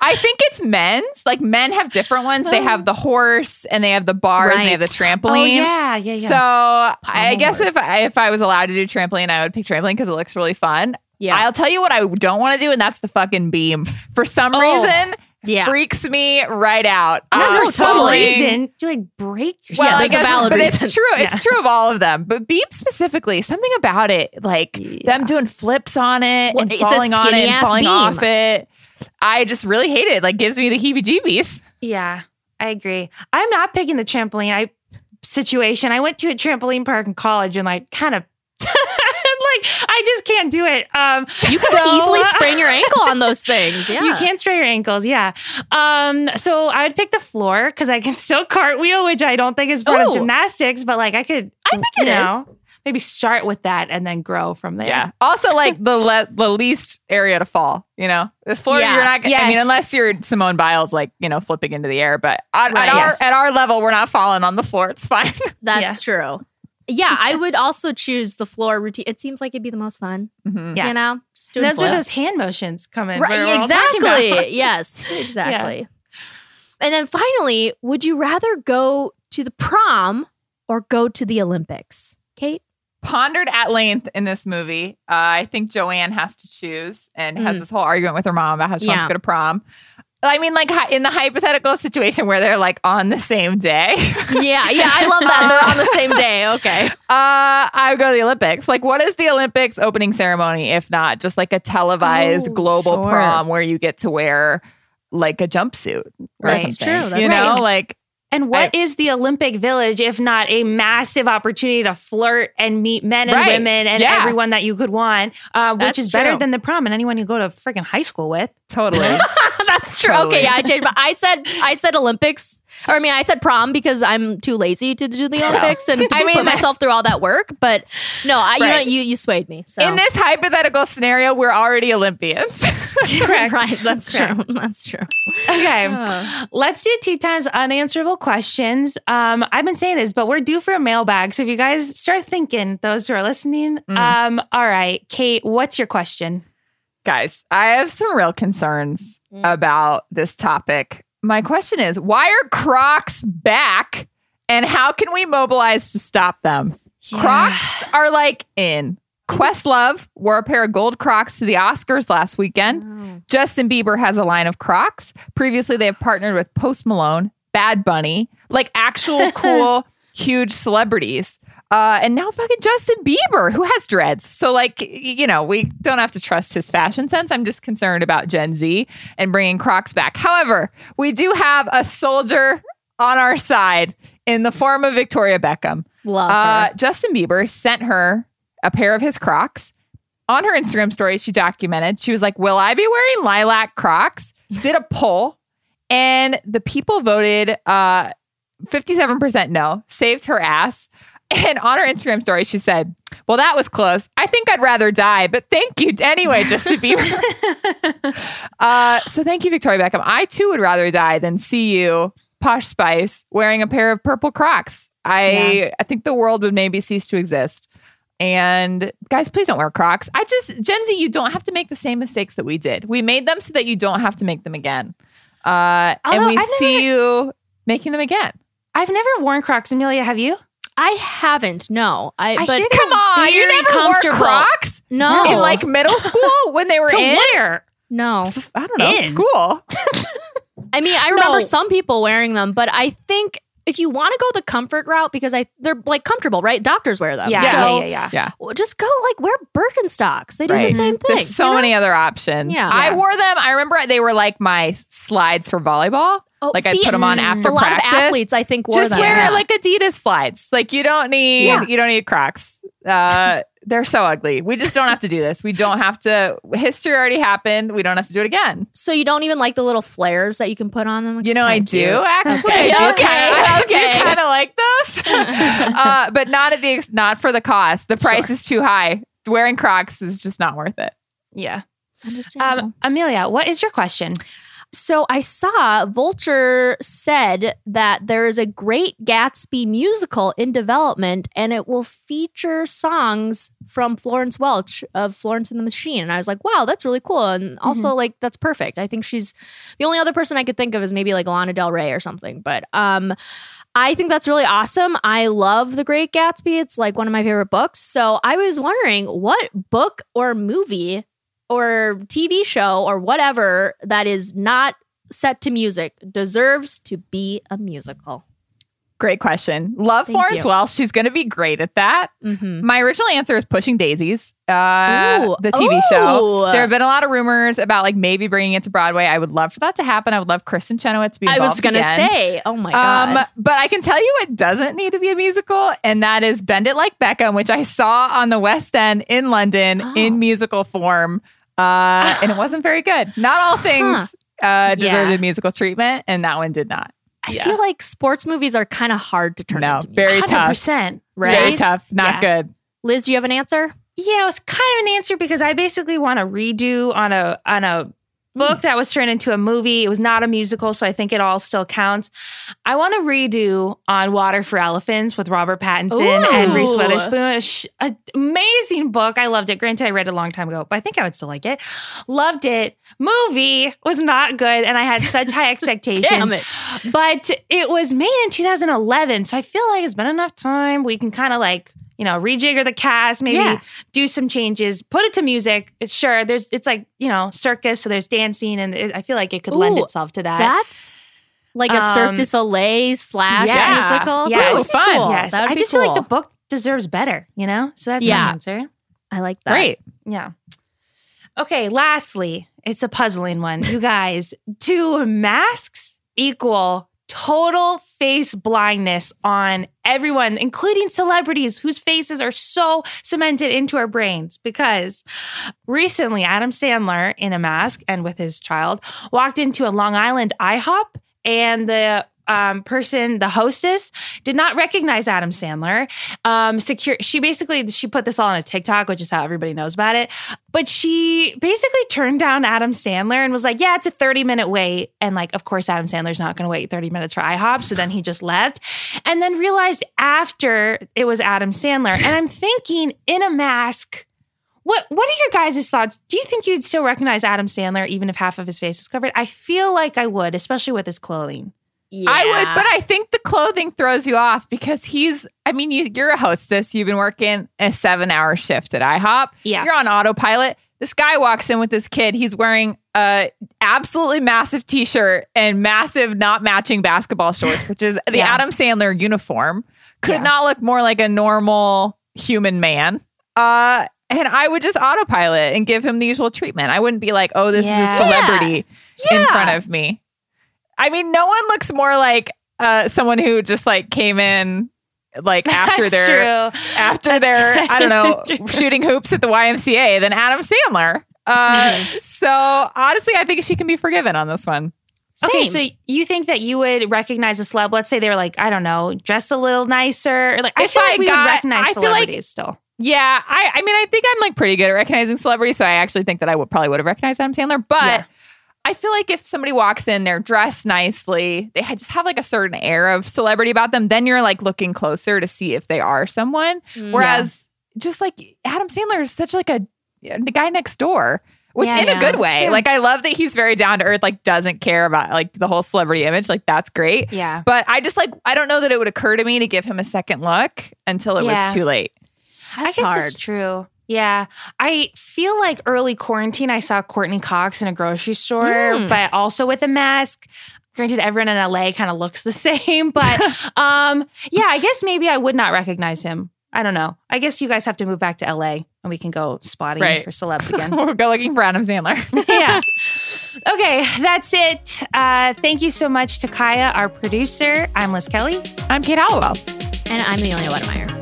I think it's men's. Like men have different ones. They have the horse and they have the bars and they have the Right. trampoline. Oh yeah, yeah, yeah. So I guess if. I, if I was allowed to do trampoline, I would pick trampoline because it looks really fun. yeah, I'll tell you what I don't want to do, and that's the fucking beam. For some Oh, reason, yeah. freaks me right out. Not Uh, for some falling- reason, you like break yourself. Well, I there's a valid but reason. it's true. It's true of all of them. But beam specifically, something about it, like them doing flips on it Well, and falling on it and falling beam. off it. I just really hate it. Like gives me the heebie-jeebies. Yeah, I agree. I'm not picking the trampoline I situation. I went to a trampoline park in college and like kind of [laughs] like I just can't do it. Um you could so- easily [laughs] sprain your ankle on those things. Yeah, You can't sprain your ankles, yeah. Um, so I would pick the floor because I can [laughs] still cartwheel, which I don't think is part Ooh. of gymnastics, but like I could I think you it is. know, maybe start with that and then grow from there. Yeah. Also, like the le- the least area to fall. You know, the floor. Yeah. You're not. I mean, Yes. unless you're Simone Biles, like you know, flipping into the air. But at, Right. at our at our level, we're not falling on the floor. It's fine. [laughs] That's true. Yeah, I would also choose the floor routine. It seems like it'd be the most fun. Mhm. Yeah. You know, just doing And that's where those hand motions come in. Right, we're all about. exactly. [laughs] yes, exactly. And then finally, would you rather go to the prom or go to the Olympics? Kate? Pondered at length in this movie. Uh, I think Joanne has to choose and has Mm. this whole argument with her mom about how she wants to go to prom. I mean, like in the hypothetical situation where they're like on the same day. [laughs] Yeah, yeah, I love that. They're on the same day. Okay. [laughs] Uh, I would go to the Olympics. Like, what is the Olympics opening ceremony if not just like a televised Oh, global sure. prom where you get to wear like a jumpsuit or That's true. That's you know, right. like And what is the Olympic Village if not a massive opportunity to flirt and meet men and Right. women and Yeah. everyone that you could want, uh, which That's is better true. than the prom and anyone you go to freaking high school with. totally. [laughs] That's true. Totally. Okay, yeah, I changed. But I said I said Olympics. Or I mean, I said prom because I'm too lazy to do the Olympics and [laughs] I mean, put myself through all that work. But no, I, you know, you you swayed me. So In this hypothetical scenario, we're already Olympians. [laughs] [laughs] Correct. right, that's Correct. true. That's true. Okay. Let's do Tea Time's unanswerable questions. Um, I've been saying this, but we're due for a mailbag. So if you guys start thinking, those who are listening, um, all right, Kate, what's your question? Guys, I have some real concerns Mm. about this topic. My question is why are Crocs back and how can we mobilize to stop them? Crocs are like in. Questlove wore a pair of gold Crocs to the Oscars last weekend. Oh. Justin Bieber has a line of Crocs. Previously, they have partnered with Post Malone, Bad Bunny, like actual [laughs] cool, huge celebrities. Uh, and now fucking Justin Bieber, who has dreads. So, like, you know, we don't have to trust his fashion sense. I'm just concerned about Gen Z and bringing Crocs back. However, we do have a soldier on our side in the form of Victoria Beckham. Love Uh. Justin Bieber sent her a pair of his Crocs. On her Instagram story, she documented, she was like, Will I be wearing lilac Crocs? Did a poll, and the people voted uh, 57% no, saved her ass. And on her Instagram story, she said, Well, that was close. I think I'd rather die, but thank you anyway, Justin Bieber. [laughs] uh, so thank you, Victoria Beckham. I too would rather die than see you, Posh Spice, wearing a pair of purple Crocs. I I think the world would maybe cease to exist. And guys, please don't wear Crocs. I just Gen Z, you don't have to make the same mistakes that we did. We made them so that you don't have to make them again. Uh, and we see you making them again. I've never worn Crocs. Amelia, have you? I haven't. No, I. I but hear they're Come on, you very never wore comfortable. Crocs no, in like [laughs] middle school when they were To in. where? no. I don't know In. school. [laughs] I mean, I remember No. some people wearing them, but I think if you want to go the comfort route, because I they're like comfortable, right? Doctors wear them. Yeah, So, yeah, yeah, yeah. well, just go like wear Birkenstocks. They do Right. the same thing. There's so you know? many other options. Yeah. I Yeah. wore them. I remember they were like my slides for volleyball. Oh, like I see, put them on mm, after a lot of athletes, I think, wore Just them. wear Yeah. like Adidas slides. Like you don't need Yeah. you don't need Crocs. Uh, they're so ugly. We just don't have to do this. We don't have to. History already happened. We don't have to do it again. So you don't even like the little flares that you can put on them. You know, I do actually. Okay, I do okay, kinda, okay. do kind of like those, [laughs] [laughs] uh, but not at the ex- not for the cost. The price Sure. is too high. Wearing Crocs is just not worth it. Yeah. Understandable. Um, Amelia, what is your question? So I saw Vulture said that there is a Great Gatsby musical in development and it will feature songs from Florence Welch of Florence and the Machine. And I was like, wow, that's really cool. And also, like, that's perfect. I think she's the only other person I could think of is maybe like Lana Del Rey or something. But um, I think that's really awesome. I love The Great Gatsby. It's like one of my favorite books. So I was wondering what book or movie or TV show or whatever that is not set to music deserves to be a musical. Great question. Love Thank Florence you. Welch. She's going to be great at that. Mm-hmm. My original answer is Pushing Daisies, uh, Ooh. the TV Ooh. show. There have been a lot of rumors about like maybe bringing it to Broadway. I would love for that to happen. I would love Kristin Chenoweth to be I was gonna say, oh my god, Um, but I can tell you it doesn't need to be a musical, and that is Bend It Like Beckham, which I saw on the West End in London Oh. in musical form. Uh, and it wasn't very good. Not all things uh, deserve Yeah. the musical treatment, and that one did not. I yeah. feel like sports movies are kind of hard to turn No, into music. very tough. 100%. Right? Very tough. Not Yeah. good. Liz, do you have an answer? Yeah, it was kind of an answer because I basically want to redo on a on a book that was turned into a movie. It was not a musical, so I think it all still counts. I want to redo on Water for Elephants with Robert Pattinson and Reese Witherspoon. Sh- amazing book. I loved it. Granted, I read it a long time ago, but I think I would still like it. Loved it. Movie was not good, and I had such high [laughs] expectations. Damn it. But it was made in 2011, so I feel like it's been enough time. We can kind of like you know rejigger the cast, maybe Yeah. do some changes, put it to music. It's sure there's it's like you know circus, so there's dancing, and it, I feel like it could lend Ooh, itself to that. That's like a Cirque Um, du Soleil slash yes. musical. Yes. Ooh, fun. Cool. yes, I be just feel like the book deserves better. You know, so that's Yeah. my answer. I like that. Great. Yeah. Okay, lastly, it's a puzzling one. You guys, [laughs] do masks equal total face blindness on everyone, including celebrities whose faces are so cemented into our brains? Because recently, Adam Sandler, in a mask and with his child, walked into a Long Island IHOP, and the um, person, the hostess, did not recognize Adam Sandler. Um, secure. She basically she put this all on a TikTok, which is how everybody knows about it. But she basically turned down Adam Sandler and was like, "Yeah, it's a thirty minute wait." And like, of course, Adam Sandler's not going to wait thirty minutes for IHOP. So then he just left, and then realized after it was Adam Sandler. And I'm thinking, in a mask. What what are your guys' thoughts? Do you think you'd still recognize Adam Sandler even if half of his face was covered? I feel like I would, especially with his clothing. I would, but I think the clothing throws you off because he's, I mean, you, you're a hostess. You've been working a seven hour shift at IHOP. Yeah. You're on autopilot. This guy walks in with his kid. He's wearing a absolutely massive t shirt and massive, not matching basketball shorts, which is the Yeah. Adam Sandler uniform. Could Yeah. not look more like a normal human man. Uh, and I would just autopilot and give him the usual treatment. I wouldn't be like, oh, this is a Yeah. celebrity in Yeah. front of me. I mean, no one looks more like uh, someone who just like came in like [laughs] after That's their true. after That's their I don't know [laughs] true. shooting hoops at the YMCA than Adam Sandler. Uh, so honestly, I think she can be forgiven on this one. Okay, so you think that you would recognize a celeb? Let's say they were like, I don't know, dressed a little nicer. Or like, I If feel I like we got- would recognize I feel like- celebrities still. Yeah, I I mean, I think I'm like pretty good at recognizing celebrities, so I actually think that I would probably would have recognized Adam Sandler, but. Yeah. I feel like if somebody walks in, they're dressed nicely, they just have like a certain air of celebrity about them, then you're like looking closer to see if they are someone. Mm. Whereas just like Adam Sandler is such like a the guy next door. which Yeah, in a good way. Sure. Like I love that he's very down to earth, like doesn't care about like the whole celebrity image. Like that's great. Yeah. But I just like I don't know that it would occur to me to give him a second look until it Yeah. was too late. That's I guess hard. it's true. Yeah. I feel like early quarantine, I saw Courteney Cox in a grocery store, Mm. but also with a mask. Granted, everyone in LA kind of looks the [laughs] same, but um, yeah, I guess maybe I would not recognize him. I don't know. I guess you guys have to move back to LA and we can go spotting Right. for celebs again. [laughs] we'll go looking for Adam Sandler. [laughs] yeah. Okay, that's it. Uh, thank you so much to Kaya, our producer. I'm Liz Kelly. I'm Kate Halliwell. And I'm Amelia Wedemeyer.